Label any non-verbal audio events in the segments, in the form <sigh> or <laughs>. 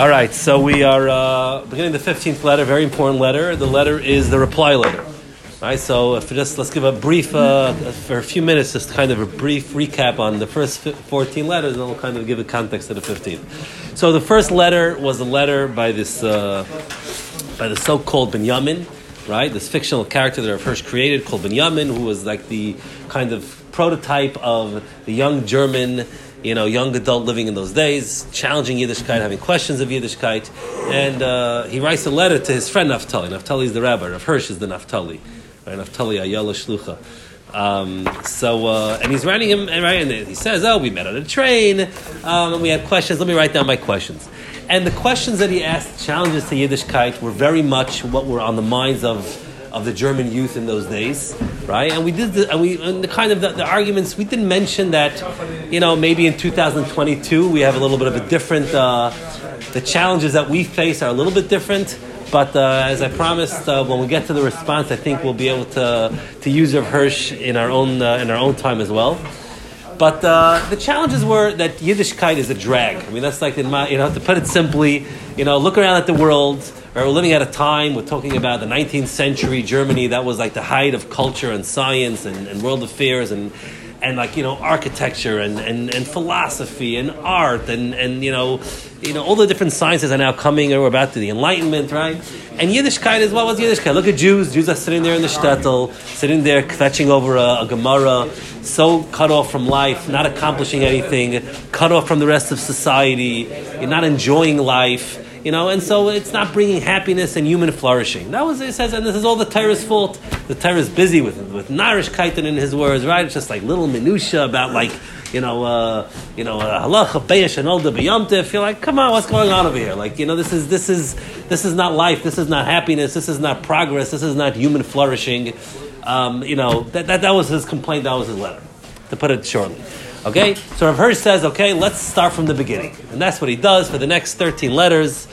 All right, so we are uh, beginning the fifteenth letter. Very important letter. The letter is the reply letter. All right, so if just let's give a brief uh, for a few minutes, just kind of a brief recap on the first fourteen letters, and we'll kind of give a context to the fifteenth. So the first letter was a letter by this uh, by the so-called Benjamin, right? This fictional character that Rav Hirsch created called Benjamin, who was like the kind of prototype of the young German you know, young adult living in those days, challenging Yiddishkeit, having questions of Yiddishkeit. And uh, he writes a letter to his friend Naftali. Naftali is the rabbi. Rav Hirsch is the Naftali. Right? Naftali Ayala Shlucha. Um, so, uh, and he's writing him, and, right, and he says, oh, we met on a train, um, and we had questions. Let me write down my questions. And the questions that he asked, challenges to Yiddishkeit, were very much what were on the minds of of the German youth in those days, right? And we did, the, and we, and the kind of the, the, arguments. We didn't mention that, you know, maybe in 2022 we have a little bit of a different. Uh, the challenges that we face are a little bit different. But uh, as I promised, uh, when we get to the response, I think we'll be able to to use Rav Hirsch in our own uh, in our own time as well. But uh, the challenges were that Yiddishkeit is a drag. I mean, that's like, in my, you know, to put it simply, you know, look around at the world. Right, we're living at a time, we're talking about the 19th century Germany, that was like the height of culture and science and, and world affairs and, and like, you know, architecture and, and, and philosophy and art and, and you, know, you know, all the different sciences are now coming, and we're about to the Enlightenment, right? And Yiddishkeit is, what was Yiddishkeit? Look at Jews. Jews are sitting there in the shtetl, sitting there kvetching over a, a Gemara, so cut off from life, not accomplishing anything, cut off from the rest of society, not enjoying life you know, and so it's not bringing happiness and human flourishing. That was it says, and this is all the Torah's fault. The Torah is busy with with narishkeiten in his words, right? It's just like little minutia about like you know, uh, you know, uh, halacha beyesh and all the biyamtif. You're like, come on, what's going on over here? Like, you know, this is this is this is not life. This is not happiness. This is not progress. This is not human flourishing. Um, you know, that, that that was his complaint. That was his letter, to put it shortly. Okay, so Rav Hirsch says, okay, let's start from the beginning, and that's what he does for the next thirteen letters,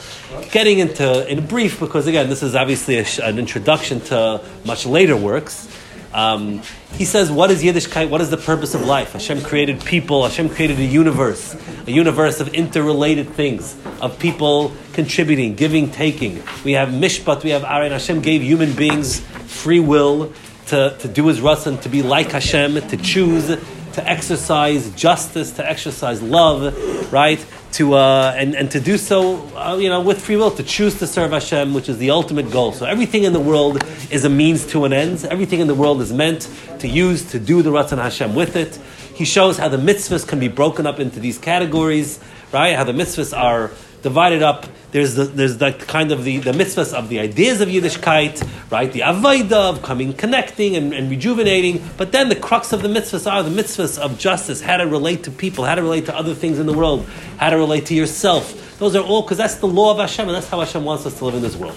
getting into in brief because again, this is obviously a, an introduction to much later works. Um, he says, what is Yiddishkeit? What is the purpose of life? Hashem created people. Hashem created a universe, a universe of interrelated things, of people contributing, giving, taking. We have mishpat. We have arin. Hashem gave human beings free will to, to do His ratzon, to be like Hashem, to choose to exercise justice, to exercise love, right? To uh, and and to do so, uh, you know, with free will, to choose to serve Hashem, which is the ultimate goal. So everything in the world is a means to an end. Everything in the world is meant to use to do the Ratzon Hashem with it. He shows how the mitzvahs can be broken up into these categories, right? How the mitzvahs are divided up. There's the, there's the kind of the, the mitzvahs of the ideas of Yiddishkeit, right? The avodah of coming, connecting and, and rejuvenating. But then the crux of the mitzvahs are the mitzvahs of justice, how to relate to people, how to relate to other things in the world, how to relate to yourself. Those are all, because that's the law of Hashem, and that's how Hashem wants us to live in this world.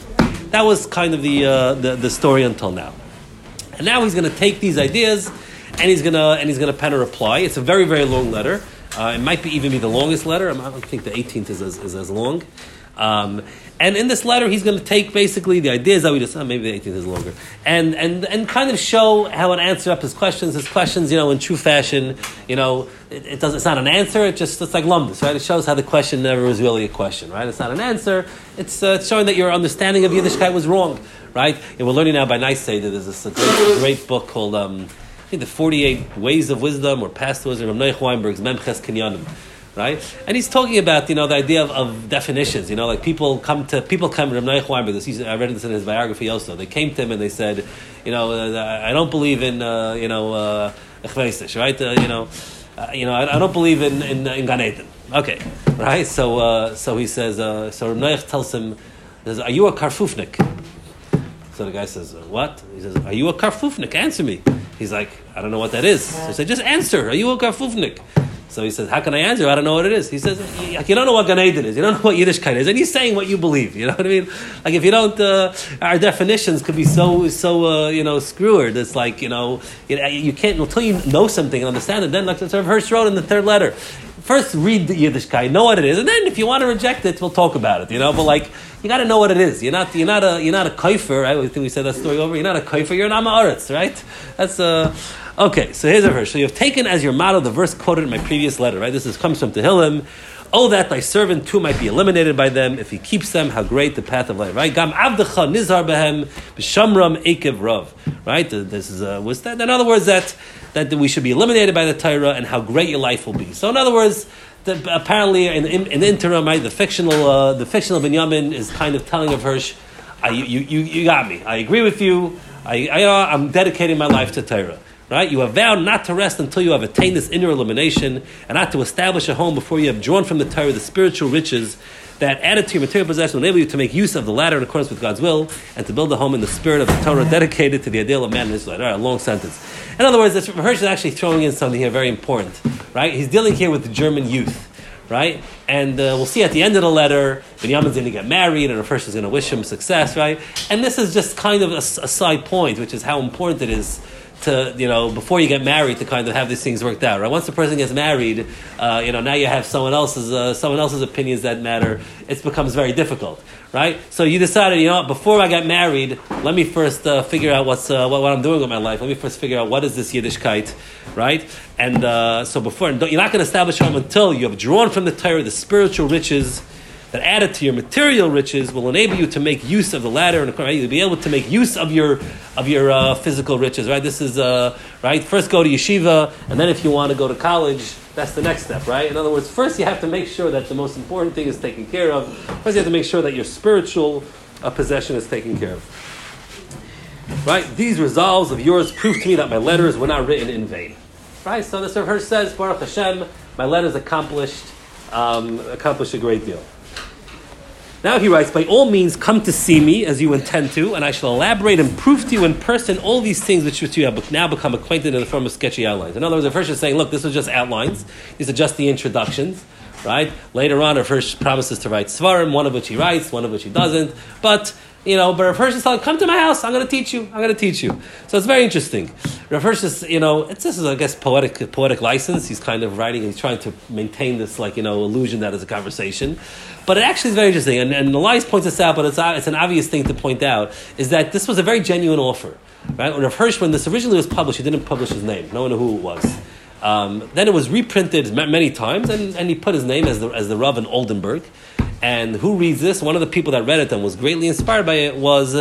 That was kind of the, uh, the, the story until now. And now he's going to take these ideas and he's going to and he's going to pen a reply. It's a very very long letter. Uh, it might be even be the longest letter. I don't think the 18th is as, is as long. Um, and in this letter, he's going to take basically the ideas that we just, oh, maybe the 18th is longer, and, and, and kind of show how it answers up his questions. His questions, you know, in true fashion, you know, it, it does, it's not an answer, it just, it's like lumdus, right? It shows how the question never was really a question, right? It's not an answer, it's, uh, it's showing that your understanding of Yiddishkeit was wrong, right? And we're learning now by Nice that there's this great, great book called, um, think the 48 Ways of Wisdom or Past Wisdom, Rav Weinberg's Memches Kinyanim right? And he's talking about you know the idea of, of definitions. You know, like people come to people come Rav Weinberg. This I read this in his biography also. They came to him and they said, you know, uh, I don't believe in uh, you know uh, right? Uh, you know, uh, you know, I, I, don't believe in in, in Gan Eden. Okay, right? So uh, so he says. Uh, so Rav tells him, says, "Are you a karfufnik?" So the guy says, "What?" He says, "Are you a karfufnik? Answer me." He's like, "I don't know what that is." So he said, "Just answer. Are you a karfufnik?" So he says, "How can I answer? I don't know what it is." He says, "You don't know what Gan is. You don't know what Yiddishkeit is." And he's saying what you believe. You know what I mean? Like if you don't, uh, our definitions could be so so uh, you know screwered. It's like you know you, you can't until you know something and understand it. Then like the Hirsch wrote in the third letter, first read the Yiddishkeit, know what it is, and then if you want to reject it, we'll talk about it. You know, but like you got to know what it is. You're not you're not a you're not a kaifer, right? I think we said that story over. You're not a kaifer. You're an amaretz, right? That's uh Okay, so here's a verse. So you've taken as your model the verse quoted in my previous letter, right? This is, comes from Tehillim. Oh, that thy servant too might be eliminated by them. If he keeps them, how great the path of life, right? Gam avdecha nizar behem b'shamram ekev rav, right? This is uh, was that. In other words, that that we should be eliminated by the Torah and how great your life will be. So, in other words, the, apparently in, in, the interim, right, the fictional uh, the fictional Binyamin is kind of telling of Hirsch, I, you, you, you got me. I agree with you. I, I, uh, I'm dedicating my life to Torah. Right? You have vowed not to rest until you have attained this inner illumination and not to establish a home before you have drawn from the Torah the spiritual riches that added to your material possession will enable you to make use of the latter in accordance with God's will and to build a home in the spirit of the Torah dedicated to the ideal of man in Israel. All right, a long sentence. In other words, this Hirsch is actually throwing in something here very important, right? He's dealing here with the German youth right? And uh, we'll see at the end of the letter, Binyamin's going to get married, and the Hirsch is going to wish him success, right? And this is just kind of a, a, side point, which is how important it is to you know before you get married to kind of have these things worked out right? Once the person gets married uh, you know now you have someone else's uh, someone else's opinions that matter. It becomes very difficult right? So you decided you know before I get married let me first uh, figure out what's uh, what, what, I'm doing with my life. Let me first figure out what is this Yiddish Yiddishkeit right? And uh, so before you're not going to establish home until you have drawn from the Torah the spiritual riches that added to your material riches will enable you to make use of the latter and right? you'll be able to make use of your of your uh, physical riches right? This is uh, right? First go to yeshiva and then if you want to go to college that's the next step right? In other words first you have to make sure that the most important thing is taken care of. First you have to make sure that your spiritual uh, possession is taken care of. Right? These resolves of yours prove to me that my letters were not written in vain. Right? So the Rav says Baruch Hashem my letters accomplished um, accomplished a great deal now he writes, by all means, come to see me as you intend to, and I shall elaborate and prove to you in person all these things which you have now become acquainted in the form of sketchy outlines. In other words, the Hirsch is saying, look, this was just outlines. These are just the introductions, right? Later on, Hirsch promises to write svarim, one of which he writes, one of which he doesn't. But you know, but Rav Hirsch is telling, come to my house, I'm going to teach you, I'm going to teach you. So it's very interesting. Rav Hirsch is, you know, it's, this is, I guess, poetic, poetic license. He's kind of writing, and he's trying to maintain this, like, you know, illusion that is a conversation. But it actually is very interesting, and, and Elias points this out, but it's, it's an obvious thing to point out, is that this was a very genuine offer. Right? Rav Hirsch, when this originally was published, he didn't publish his name. No one knew who it was. Um, then it was reprinted many times, and, and he put his name as the, as the Rav in Oldenburg. And who reads this? One of the people that read it and was greatly inspired by it was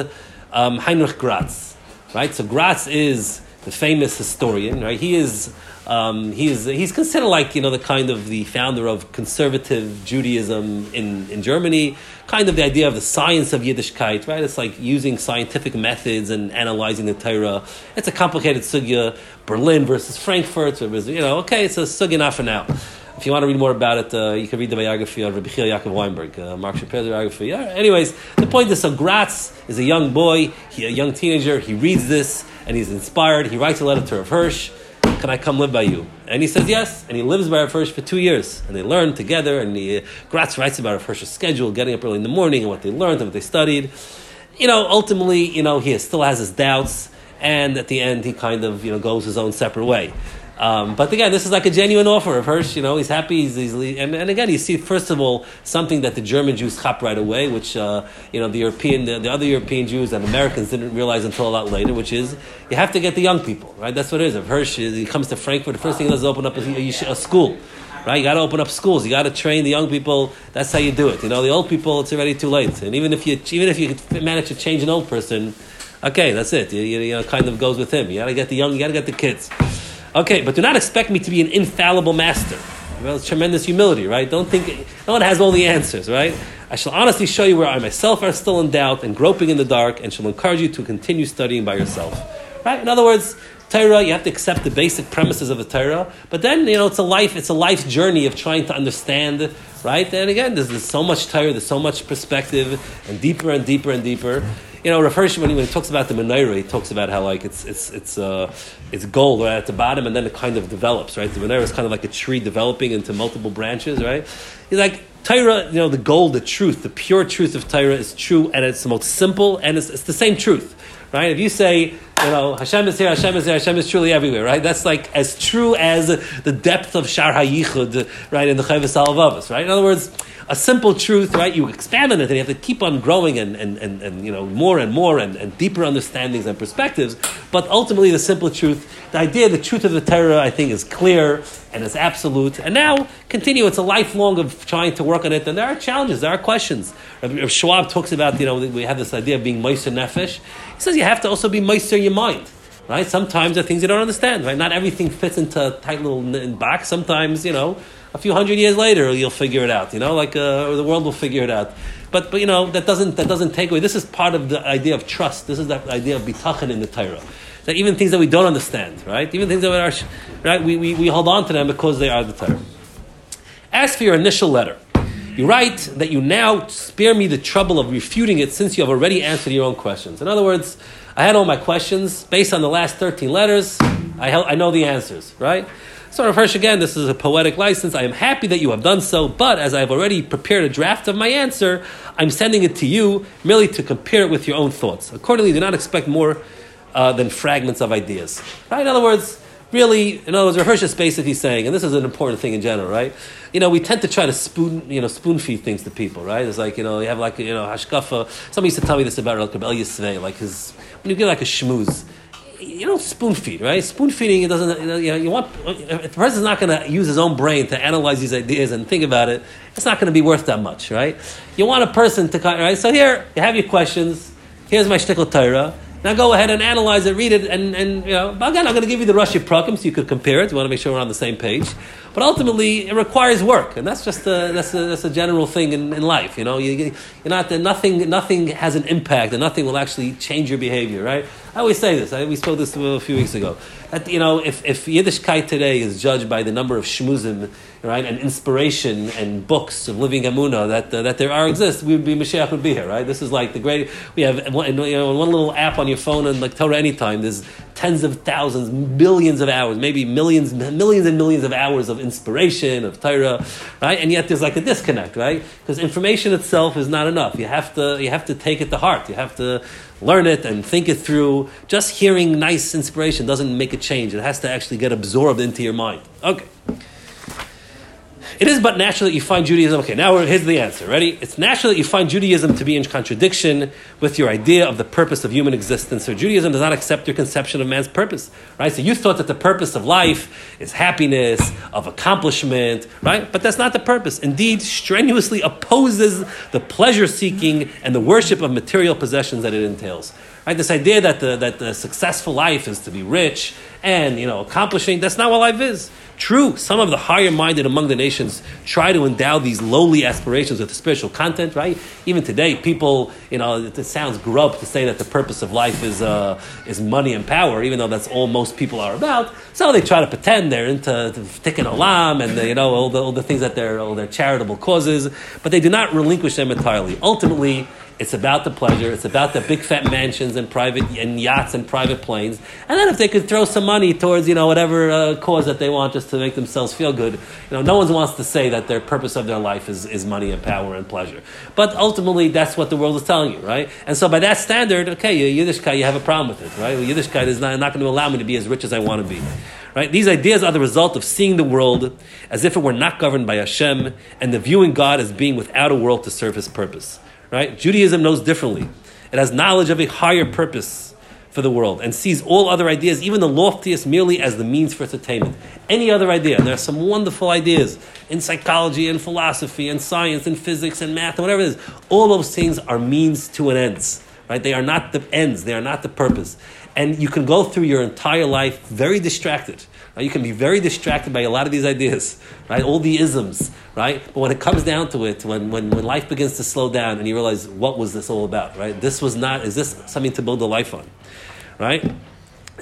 um, Heinrich Gratz, right? So Gratz is the famous historian, right? He is um, he is he's considered like you know the kind of the founder of conservative Judaism in, in Germany, kind of the idea of the science of Yiddishkeit, right? It's like using scientific methods and analyzing the Torah. It's a complicated sugya. Berlin versus Frankfurt, you know, okay, it's a sugya enough for now. If you want to read more about it, uh, you can read the biography of Rabbi Chil Yaakov Weinberg, uh, Marc Shapiro's biography. Yeah. Anyways, the point is, so Gratz is a young boy, he, a young teenager. He reads this and he's inspired. He writes a letter to Rav Hirsch. Can I come live by you? And he says yes. And he lives by Rav Hirsch for two years. And they learn together. And he, uh, Gratz writes about Rav Hirsch's schedule, getting up early in the morning, and what they learned and what they studied. You know, ultimately, you know, he still has his doubts. And at the end, he kind of, you know, goes his own separate way. Um, but again, this is like a genuine offer of Hirsch. You know, he's happy. He's easily, and, and again, you see first of all something that the German Jews chop right away, which uh, you know the European, the, the, other European Jews and Americans didn't realize until a lot later, which is you have to get the young people, right? That's what it is. If Hirsch he comes to Frankfurt, the first thing he does is open up a, a, a school. Right, you got to open up schools. You got to train the young people. That's how you do it. You know, the old people, it's already too late. And even if you, even if you manage to change an old person, okay, that's it. You, you, you know, kind of goes with him. You got to get the young. You got to get the kids. Okay, but do not expect me to be an infallible master. Well, it's tremendous humility, right? Don't think no one has all the answers, right? I shall honestly show you where I myself are still in doubt and groping in the dark, and shall encourage you to continue studying by yourself. Right? In other words, Torah, you have to accept the basic premises of the Torah, but then you know it's a life, it's a life journey of trying to understand, right? And again, there's, there's so much Torah, there's so much perspective, and deeper and deeper and deeper you know, refers when he, when he talks about the menorah, he talks about how like it's it's it's uh, it's gold right at the bottom, and then it kind of develops. Right, the menorah is kind of like a tree developing into multiple branches. Right, he's like Torah, you know, the gold, the truth, the pure truth of Torah is true, and it's the most simple, and it's, it's the same truth. Right, if you say you know, Hashem is here, Hashem is here, Hashem is truly everywhere, right? That's like as true as the depth of Shar HaYichud, right, in the Chovos HaLevavos, right? In other words, a simple truth, right? You expand on it, and you have to keep on growing and, and, and, and you know more and more and, and deeper understandings and perspectives. But ultimately, the simple truth, the idea, the truth of the Torah, I think, is clear and is absolute. And now, continue. It's a lifelong of trying to work on it. And there are challenges, there are questions. Schwab talks about, you know, we have this idea of being Meister Nefesh. He says you have to also be Meister your mind. Right? Sometimes there are things you don't understand. Right? Not everything fits into a tight little box. Sometimes, you know, a few hundred years later, you'll figure it out. You know, like uh, the world will figure it out. But, but you know that doesn't that doesn't take away. This is part of the idea of trust. This is the idea of bitachon in the Torah. That even things that we don't understand, right? Even things that are right, we, we, we hold on to them because they are the Torah. As for your initial letter, you write that you now spare me the trouble of refuting it since you have already answered your own questions. In other words, I had all my questions based on the last 13 letters. I, I know the answers, right? So, Rav Hirsch, again, this is a poetic license. I am happy that you have done so, but as I have already prepared a draft of my answer, I'm sending it to you merely to compare it with your own thoughts. Accordingly, do not expect more uh, than fragments of ideas. Right? In other words, really, in other words, Hirsch is basically saying, and this is an important thing in general, right? You know, we tend to try to spoon, you know, spoon feed things to people, right? It's like, you know, you have like, you know, hashkafa. Somebody used to tell me this about Rabbi Yisvei, like his, when you get like a shmooze, you don't spoon feed, right? Spoon feeding, it doesn't, you know, you want, if the person's not going to use his own brain to analyze these ideas and think about it, it's not going to be worth that much, right? You want a person to, right? So here, you have your questions. Here's my shtickle Torah. Now go ahead and analyze it, read it, and, and you know, again, I'm going to give you the Rashi Prakim so you could compare it. You want to make sure we're on the same page. But ultimately, it requires work, and that's just a, that's a, that's a general thing in, in life. You know, you, you're not nothing nothing has an impact, and nothing will actually change your behavior, right? I always say this. I, we spoke this a few weeks ago. That, you know, if, if Yiddishkeit today is judged by the number of shmuzim, right, and inspiration and books of living Emunah that, uh, that there are exist, we would be Mashiach would be here, right? This is like the great. We have one, you know, one little app on your phone and like Torah Anytime. There's tens of thousands, millions of hours, maybe millions, millions and millions of hours of inspiration of Torah, right? And yet there's like a disconnect, right? Because information itself is not enough. You have to you have to take it to heart. You have to learn it and think it through. Just hearing nice inspiration doesn't make a change. It has to actually get absorbed into your mind. Okay. It is but natural that you find Judaism. Okay, now here's the answer. Ready? It's natural that you find Judaism to be in contradiction with your idea of the purpose of human existence. So Judaism does not accept your conception of man's purpose, right? So you thought that the purpose of life is happiness, of accomplishment, right? But that's not the purpose. Indeed, strenuously opposes the pleasure seeking and the worship of material possessions that it entails. Right? This idea that the, that the successful life is to be rich and you know accomplishing, that's not what life is. True, some of the higher minded among the nations try to endow these lowly aspirations with spiritual content, right? Even today, people, you know, it, sounds grub to say that the purpose of life is, uh, is money and power, even though that's all most people are about. So they try to pretend they're into tikkun olam and, the, you know, all the, all the things that they're, all their charitable causes, but they do not relinquish them entirely. Ultimately, it's about the pleasure. It's about the big fat mansions and private and yachts and private planes. And then if they could throw some money towards you know whatever uh, cause that they want just to make themselves feel good, you know, no one wants to say that their purpose of their life is, is money and power and pleasure. But ultimately, that's what the world is telling you, right? And so by that standard, okay, Yiddishkeit, you have a problem with it, right? Yiddishkeit is not, not going to allow me to be as rich as I want to be. Right? These ideas are the result of seeing the world as if it were not governed by Hashem and the viewing God as being without a world to serve his purpose. Right? Judaism knows differently. It has knowledge of a higher purpose for the world and sees all other ideas, even the loftiest, merely as the means for its attainment. Any other idea, and there are some wonderful ideas in psychology and philosophy and science and physics and math and whatever it is. All those things are means to an ends. Right? They are not the ends, they are not the purpose. And you can go through your entire life very distracted. Right? You can be very distracted by a lot of these ideas, right? All the isms, right? But when it comes down to it, when, when, when life begins to slow down and you realize, what was this all about, right? This was not, is this something to build a life on, right?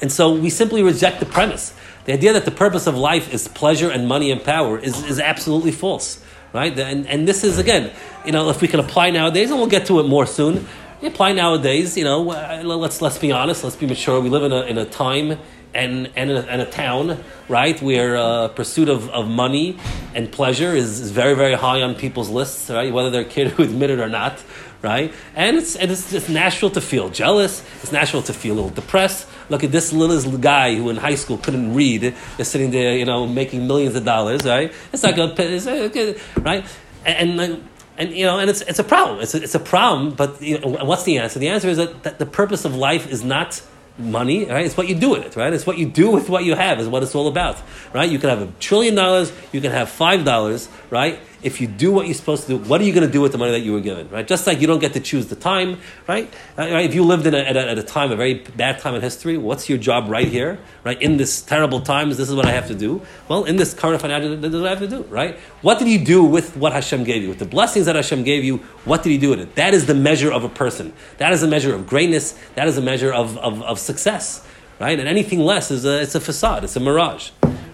And so we simply reject the premise. The idea that the purpose of life is pleasure and money and power is, is absolutely false, right? And, and this is, again, you know, if we can apply nowadays, and we'll get to it more soon, apply nowadays, you know, uh, let's, let's be honest, let's be mature. We live in a, in a time and, and, a, and a town, right, where uh, pursuit of, of money and pleasure is, is very, very high on people's lists, right, whether they're kidding <laughs> to admit it or not, right? And it's, and it's, it's natural to feel jealous, it's natural to feel a little depressed. Look at this little guy who in high school couldn't read, is sitting there, you know, making millions of dollars, right? It's like a, it's a right? And, and and you know, and it's it's a problem. It's a, it's a problem. But you know, what's the answer? The answer is that, that the purpose of life is not money, right? It's what you do with it, right? It's what you do <laughs> with what you have is what it's all about, right? You can have a trillion dollars, you can have five dollars, right? If you do what you're supposed to do, what are you going to do with the money that you were given, right? Just like you don't get to choose the time, right? Uh, If you lived in a, at, a, at a time, a very bad time in history, what's your job right here, right? In this terrible times, this is what I have to do. Well, in this current financial, this is what I have to do, right? What did you do with what Hashem gave you, with the blessings that Hashem gave you? What did you do with it? That is the measure of a person. That is a measure of greatness. That is a measure of, of, of success, right? And anything less is a, it's a facade, it's a mirage,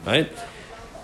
right?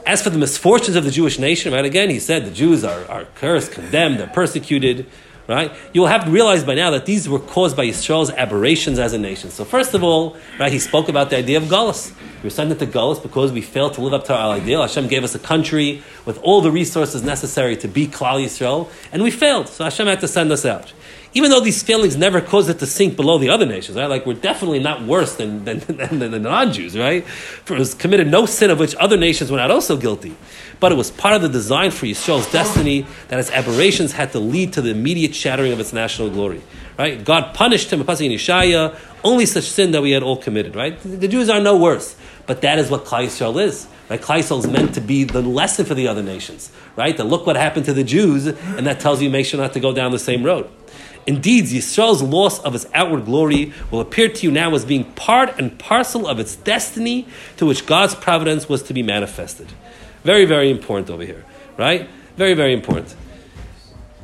As for the misfortunes of the Jewish nation, right, again, he said the Jews are, are cursed, condemned, they're persecuted, right? You will have to realize by now that these were caused by Israel's aberrations as a nation. So first of all, right, he spoke about the idea of Gullus. We were sent into Gullus because we failed to live up to our ideal. Hashem gave us a country with all the resources necessary to be Klal Yisrael, and we failed. So Hashem had to send us out even though these failings never caused it to sink below the other nations, right? Like we're definitely not worse than, than, <laughs> than, than the non-Jews, right? For it was committed no sin of which other nations were not also guilty. But it was part of the design for Yisrael's destiny that its aberrations had to lead to the immediate shattering of its national glory. Right? God punished him, passing in Yeshaya, only such sin that we had all committed, right? The Jews are no worse. But that is what Klal Yisrael is. Right? Klal Yisrael is meant to be the lesson for the other nations, right? That look what happened to the Jews, and that tells you make sure not to go down the same road. Indeed, Yisrael's loss of its outward glory will appear to you now as being part and parcel of its destiny to which God's providence was to be manifested. Very, very important over here, right? Very, very important.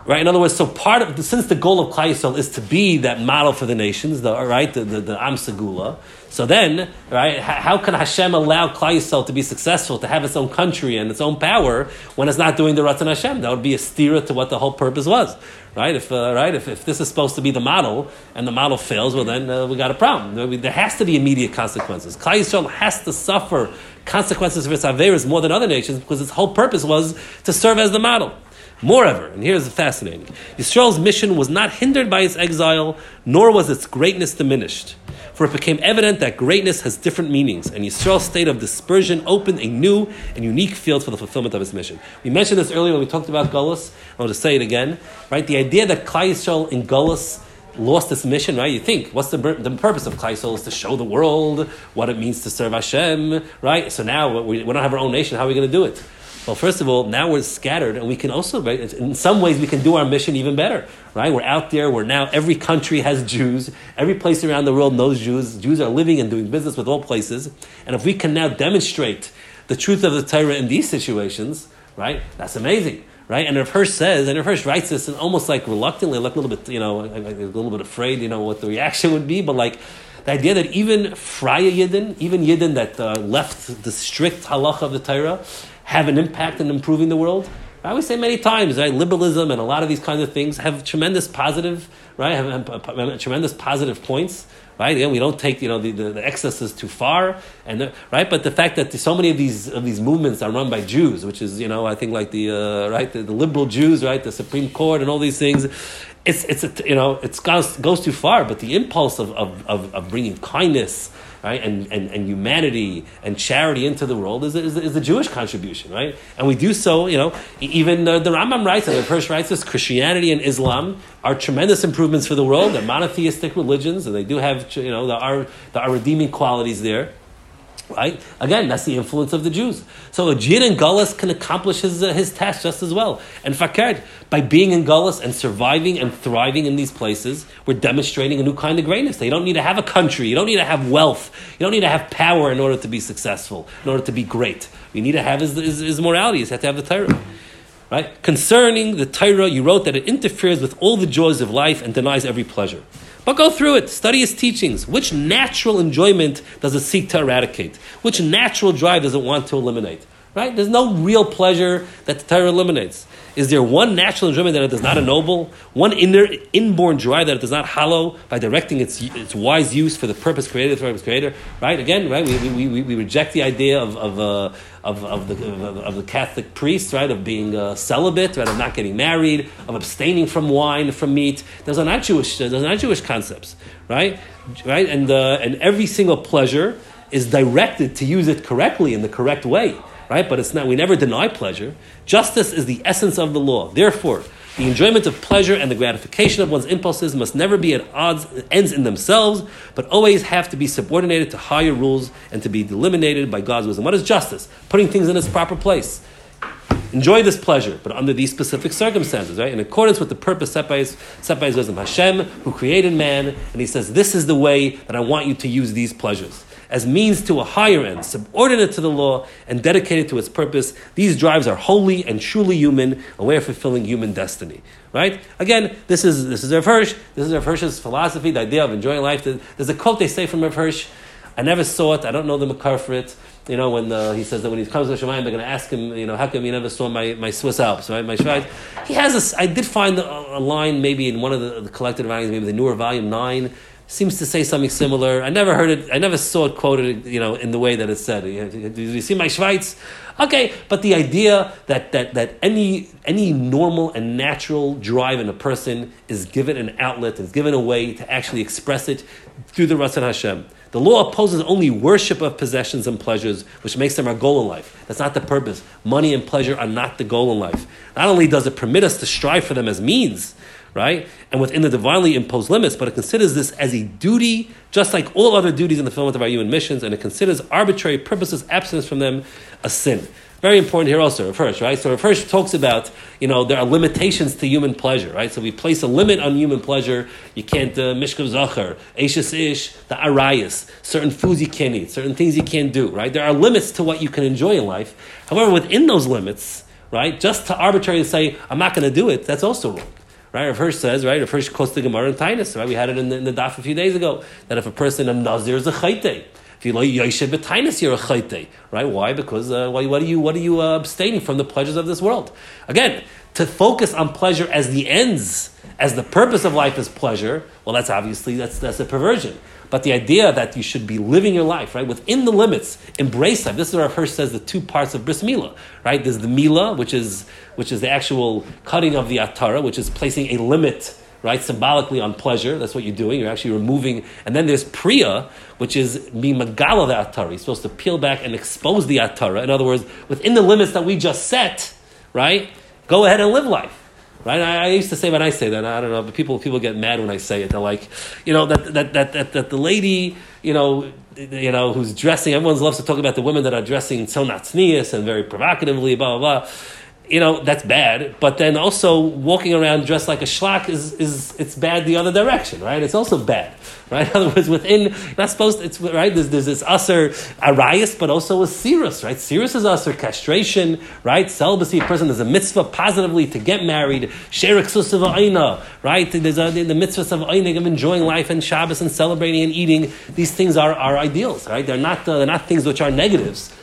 Right? In other words, so part of since the goal of Klal Yisrael is to be that model for the nations, the right, the the, the Am Segula. So then, right, how can Hashem allow Klal Yisrael to be successful, to have its own country and its own power when it's not doing the Ratzon Hashem? That would be a stira to what the whole purpose was, right? If uh, right, if, if this is supposed to be the model and the model fails, well then uh, we got a problem. There has to be immediate consequences. Klal Yisrael has to suffer consequences of its averas more than other nations because its whole purpose was to serve as the model. Moreover, and here's the fascinating Yisrael's mission was not hindered by its exile, nor was its greatness diminished. For it became evident that greatness has different meanings, and Yisrael's state of dispersion opened a new and unique field for the fulfillment of its mission. We mentioned this earlier when we talked about Gullus. I'll just say it again. Right? The idea that Klal Yisrael in Gullus lost its mission, right? You think, what's the, the purpose of Klal Yisrael is to show the world what it means to serve Hashem, right? So now we, we don't have our own nation, how are we going to do it? Well, first of all, now we're scattered, and we can also, in some ways, we can do our mission even better, right? We're out there, we're now, every country has Jews, every place around the world knows Jews. Jews are living and doing business with all places. And if we can now demonstrate the truth of the Torah in these situations, right, that's amazing. Right, and Rav Hirsch says, and Rav Hirsch writes this and almost like reluctantly, like a little bit, you know, a little bit afraid, you know, what the reaction would be, but like the idea that even Freya Yidden, even Yidden that uh, left the strict halacha of the Torah, have an impact in improving the world. I always say many times, right? Liberalism and a lot of these kinds of things have tremendous positive, right? Have, have, have tremendous positive points, right? Again, we don't take you know the, the, the excesses too far, and the, right. But the fact that so many of these of these movements are run by Jews, which is you know I think like the uh, right the, the, liberal Jews, right? The Supreme Court and all these things. It's it's a, you know it goes goes too far, but the impulse of of, of, of bringing kindness right? And, and, and humanity and charity into the world is, is, is the Jewish contribution, right? And we do so, you know, even uh, the Rambam writes, and the Hirsch writes this, Christianity and Islam are tremendous improvements for the world. They're monotheistic religions, and they do have, you know, there are, there are redeeming qualities there. Right? Again, that's the influence of the Jews. So a Jid in Gullus can accomplish his, uh, his task just as well. And Fakard, by being in Gullus and surviving and thriving in these places, we're demonstrating a new kind of greatness. You don't need to have a country, you don't need to have wealth, you don't need to have power in order to be successful, in order to be great. You need to have his, his, his morality, you have to have the Torah. Right? Concerning the Torah, you wrote that it interferes with all the joys of life and denies every pleasure. But go through it, study his teachings. Which natural enjoyment does it seek to eradicate? Which natural drive does it want to eliminate? Right? There's no real pleasure that the Torah eliminates. Is there one natural enjoyment that it does not ennoble? One inner, inborn joy that it does not hollow by directing its, its wise use for the purpose created for its creator? Right? Again, right? We, we, we, we reject the idea of, of, uh, of, of, the, of, of, the Catholic priest, right? Of being uh, celibate, right? Of not getting married, of abstaining from wine, from meat. Those are not Jewish, those are not Jewish concepts, right? Right? And, uh, and every single pleasure is directed to use it correctly in the correct way right? But it's not, we never deny pleasure. Justice is the essence of the law. Therefore, The enjoyment of pleasure and the gratification of one's impulses must never be at odds, ends in themselves, but always have to be subordinated to higher rules and to be delimited by God's wisdom. What is justice? Putting things in its proper place. Enjoy this pleasure, but under these specific circumstances, right? In accordance with the purpose set by his, set by his wisdom. Hashem, who created man, and he says, This is the way that I want you to use these pleasures as means to a higher end, subordinate to the law and dedicated to its purpose. These drives are holy and truly human, a way of fulfilling human destiny. Right? Again, this is this is Rav Hirsch. This is Rav Hirsch's philosophy, the idea of enjoying life. There's a quote they say from Rav Hirsch. I never saw it. I don't know the makar for it. You know, when uh, he says that when he comes to Shemayim, they're going to ask him, you know, how come you never saw my, my Swiss Alps, right? My Schweiz. He has a, I did find a, a line maybe in one of the, the collected volumes, maybe the newer volume 9, seems to say something similar. I never heard it. I never saw it quoted, you know, in the way that it's said. Do you see my Schweiz? Okay, but the idea that, that, that any, any normal and natural drive in a person is given an outlet, is given a way to actually express it through the Ratzon Hashem. The law opposes only worship of possessions and pleasures, which makes them our goal in life. That's not the purpose. Money and pleasure are not the goal in life. Not only does it permit us to strive for them as means, right? And within the divinely imposed limits, but it considers this as a duty, just like all other duties in the fulfillment of our human missions, and it considers arbitrary purposes, absence from them, a sin. Very important here also, Hirsch, right? So Hirsch talks about, you know, there are limitations to human pleasure, right? So we place a limit on human pleasure. You can't, uh, mishkav zachar, eishes ish, the arayas, certain foods you can't eat, certain things you can't do, right? There are limits to what you can enjoy in life. However, within those limits, right, just to arbitrarily say, I'm not going to do it, that's also wrong. Right? Rav Hirsch says, right? Rav Hirsch quotes the Gemara in Taanis, right? We had it in the, in the daf a few days ago that if a person a nazir is a chayte, if you like yoshev b'taanis, you're a chayte, right? Why? Because uh, why, what are you what are you uh, abstaining from the pleasures of this world? Again, to focus on pleasure as the ends, as the purpose of life is pleasure. Well, that's obviously that's that's a perversion. But the idea that you should be living your life, right, within the limits, embrace life. This is where Hirsch says the two parts of bris milah, right? There's the milah, which is which is the actual cutting of the atara, which is placing a limit, right, symbolically on pleasure. That's what you're doing. You're actually removing. And then there's priya, which is magala the atara. You're supposed to peel back and expose the atara. In other words, within the limits that we just set, right, go ahead and live life. Right? I, I, used to say when I say that, I don't know, but people people get mad when I say it. They're like, you know, that that that that, that the lady, you know, you know, who's dressing. Everyone loves to talk about the women that are dressing so natsnius and very provocatively, blah blah blah you know that's bad. But then also walking around dressed like a schlock is is it's bad the other direction, right? It's also bad, <laughs> right? In other words, within not supposed to, it's right. There's, there's this usher arias, but also a cirrus, right? Cirrus is usher castration, right? Celibacy, a person there's a mitzvah positively to get married. Sherik aina, right? There's a, the mitzvahs of einig of enjoying life and Shabbos and celebrating and eating. These things are, are ideals, right? They're not uh, they're not things which are negatives.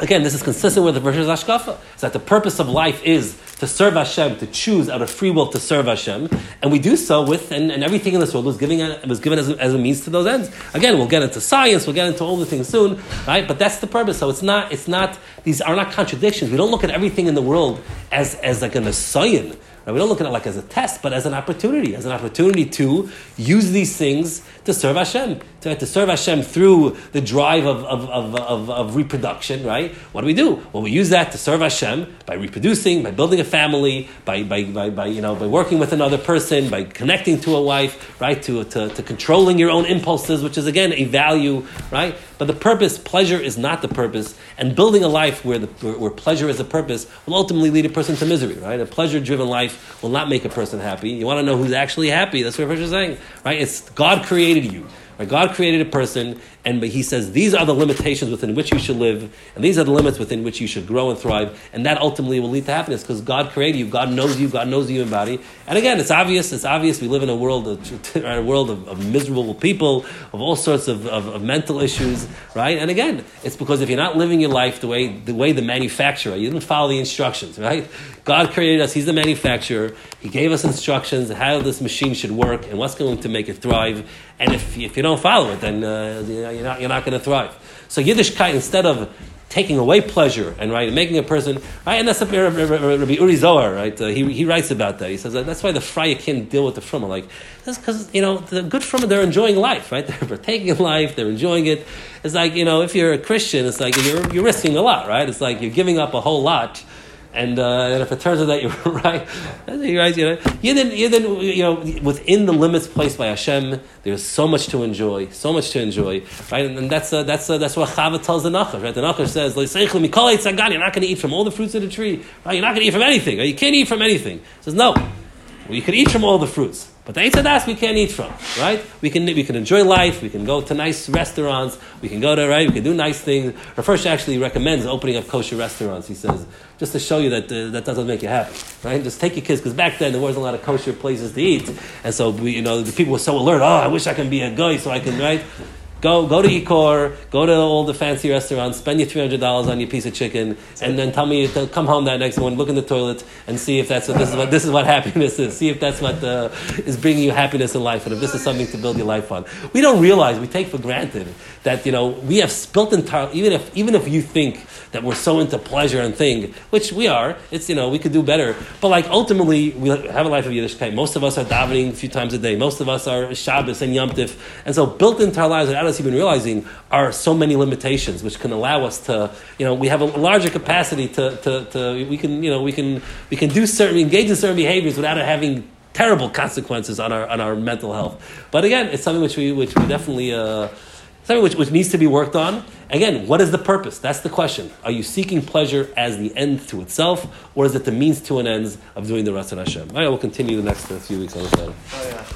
Again, this is consistent with the Rosh Hashkafa. It's that the purpose of life is to serve Hashem, to choose out of free will to serve Hashem, and we do so with, and, and everything in this world was, giving, uh, was given as a, as a means to those ends. Again, we'll get into science, we'll get into all the things soon, right? But that's the purpose. So it's not, it's not, these are not contradictions. We don't look at everything in the world as, as like an asayan. We don't look at it like as a test, but as an opportunity, as an opportunity to use these things to serve Hashem, to, to serve Hashem through the drive of, of, of, of, of reproduction, right? What do we do? Well, we use that to serve Hashem by reproducing, by building a family, by, by, by, by, you know, by working with another person, by connecting to a wife, right? To, to, to controlling your own impulses, which is again a value, right? But the purpose, pleasure is not the purpose, and building a life where, the, where, pleasure is the purpose will ultimately lead a person to misery, right? A pleasure driven life will not make a person happy. You want to know who's actually happy? That's what Rosh is saying, right? It's God created you. Right? God created a person, and He says these are the limitations within which you should live, and these are the limits within which you should grow and thrive, and that ultimately will lead to happiness because God created you, God knows you, God knows the human body. And again, it's obvious. It's obvious we live in a world, of, <laughs> a world of, of miserable people, of all sorts of, of, of, mental issues, right? And again, it's because if you're not living your life the way the way the manufacturer, you didn't follow the instructions, right? God created us; He's the manufacturer. He gave us instructions how this machine should work and what's going to make it thrive. And if, if you don't follow it, then uh, you're not, you're not going to thrive. So Yiddishkeit, instead of taking away pleasure and right, making a person right, and that's a Rabbi Uri Zohar, right? Uh, he, he writes about that. He says that that's why the Fraya can't deal with the Fruma. Like that's because you know the good Fruma they're enjoying life, right? <laughs> They're partaking in life, they're enjoying it. It's like you know if you're a Christian, it's like you're you're risking a lot, right? It's like you're giving up a whole lot And, uh, and if it turns out that you're <laughs> right, you're right, you know, Yidden, Yidden, you know, within the limits placed by Hashem, there's so much to enjoy, so much to enjoy, right? And, and that's uh, that's uh, that's what Chava tells the Nachash, right? The Nachash says, "You're not going to eat from all the fruits of the tree, right? You're not going to eat from anything. Right? You can't eat from anything." He says, "No, well, you can eat from all the fruits." But the Eitz HaDaas we can't eat from, right? We can, we can enjoy life, we can go to nice restaurants, we can go to, right, we can do nice things. Rav actually recommends opening up kosher restaurants, he says, just to show you that uh, that doesn't make you happy, right? Just take your kids, because back then there wasn't a lot of kosher places to eat. And so, we, you know, the people were so alert, oh, I wish I can be a guy so I can, right? Go, go to Ecor, go to all the fancy restaurants, spend your three hundred dollars on your piece of chicken, and then tell me, come home that next morning, look in the toilet, and see if that's what this is. What this is what <laughs> happiness is. See if that's what uh, is bringing you happiness in life, and if this is something to build your life on. We don't realize we take for granted that you know we have built entire. Even if even if you think that we're so into pleasure and thing, which we are, it's you know we could do better. But like ultimately, we have a life of Yiddishkeit. Most of us are davening a few times a day. Most of us are Shabbos and Yom Tif, and so built into our lives without us even realizing are so many limitations which can allow us to, you know, we have a larger capacity to, to, to we can, you know, we can, we can do certain, engage in certain behaviors without it having terrible consequences on our, on our mental health. But again, it's something which we, which we definitely, uh, something which, which needs to be worked on. Again, what is the purpose? That's the question. Are you seeking pleasure as the end to itself, or is it the means to an end of doing the of Hashem? All right, we'll continue the next few weeks on this matter.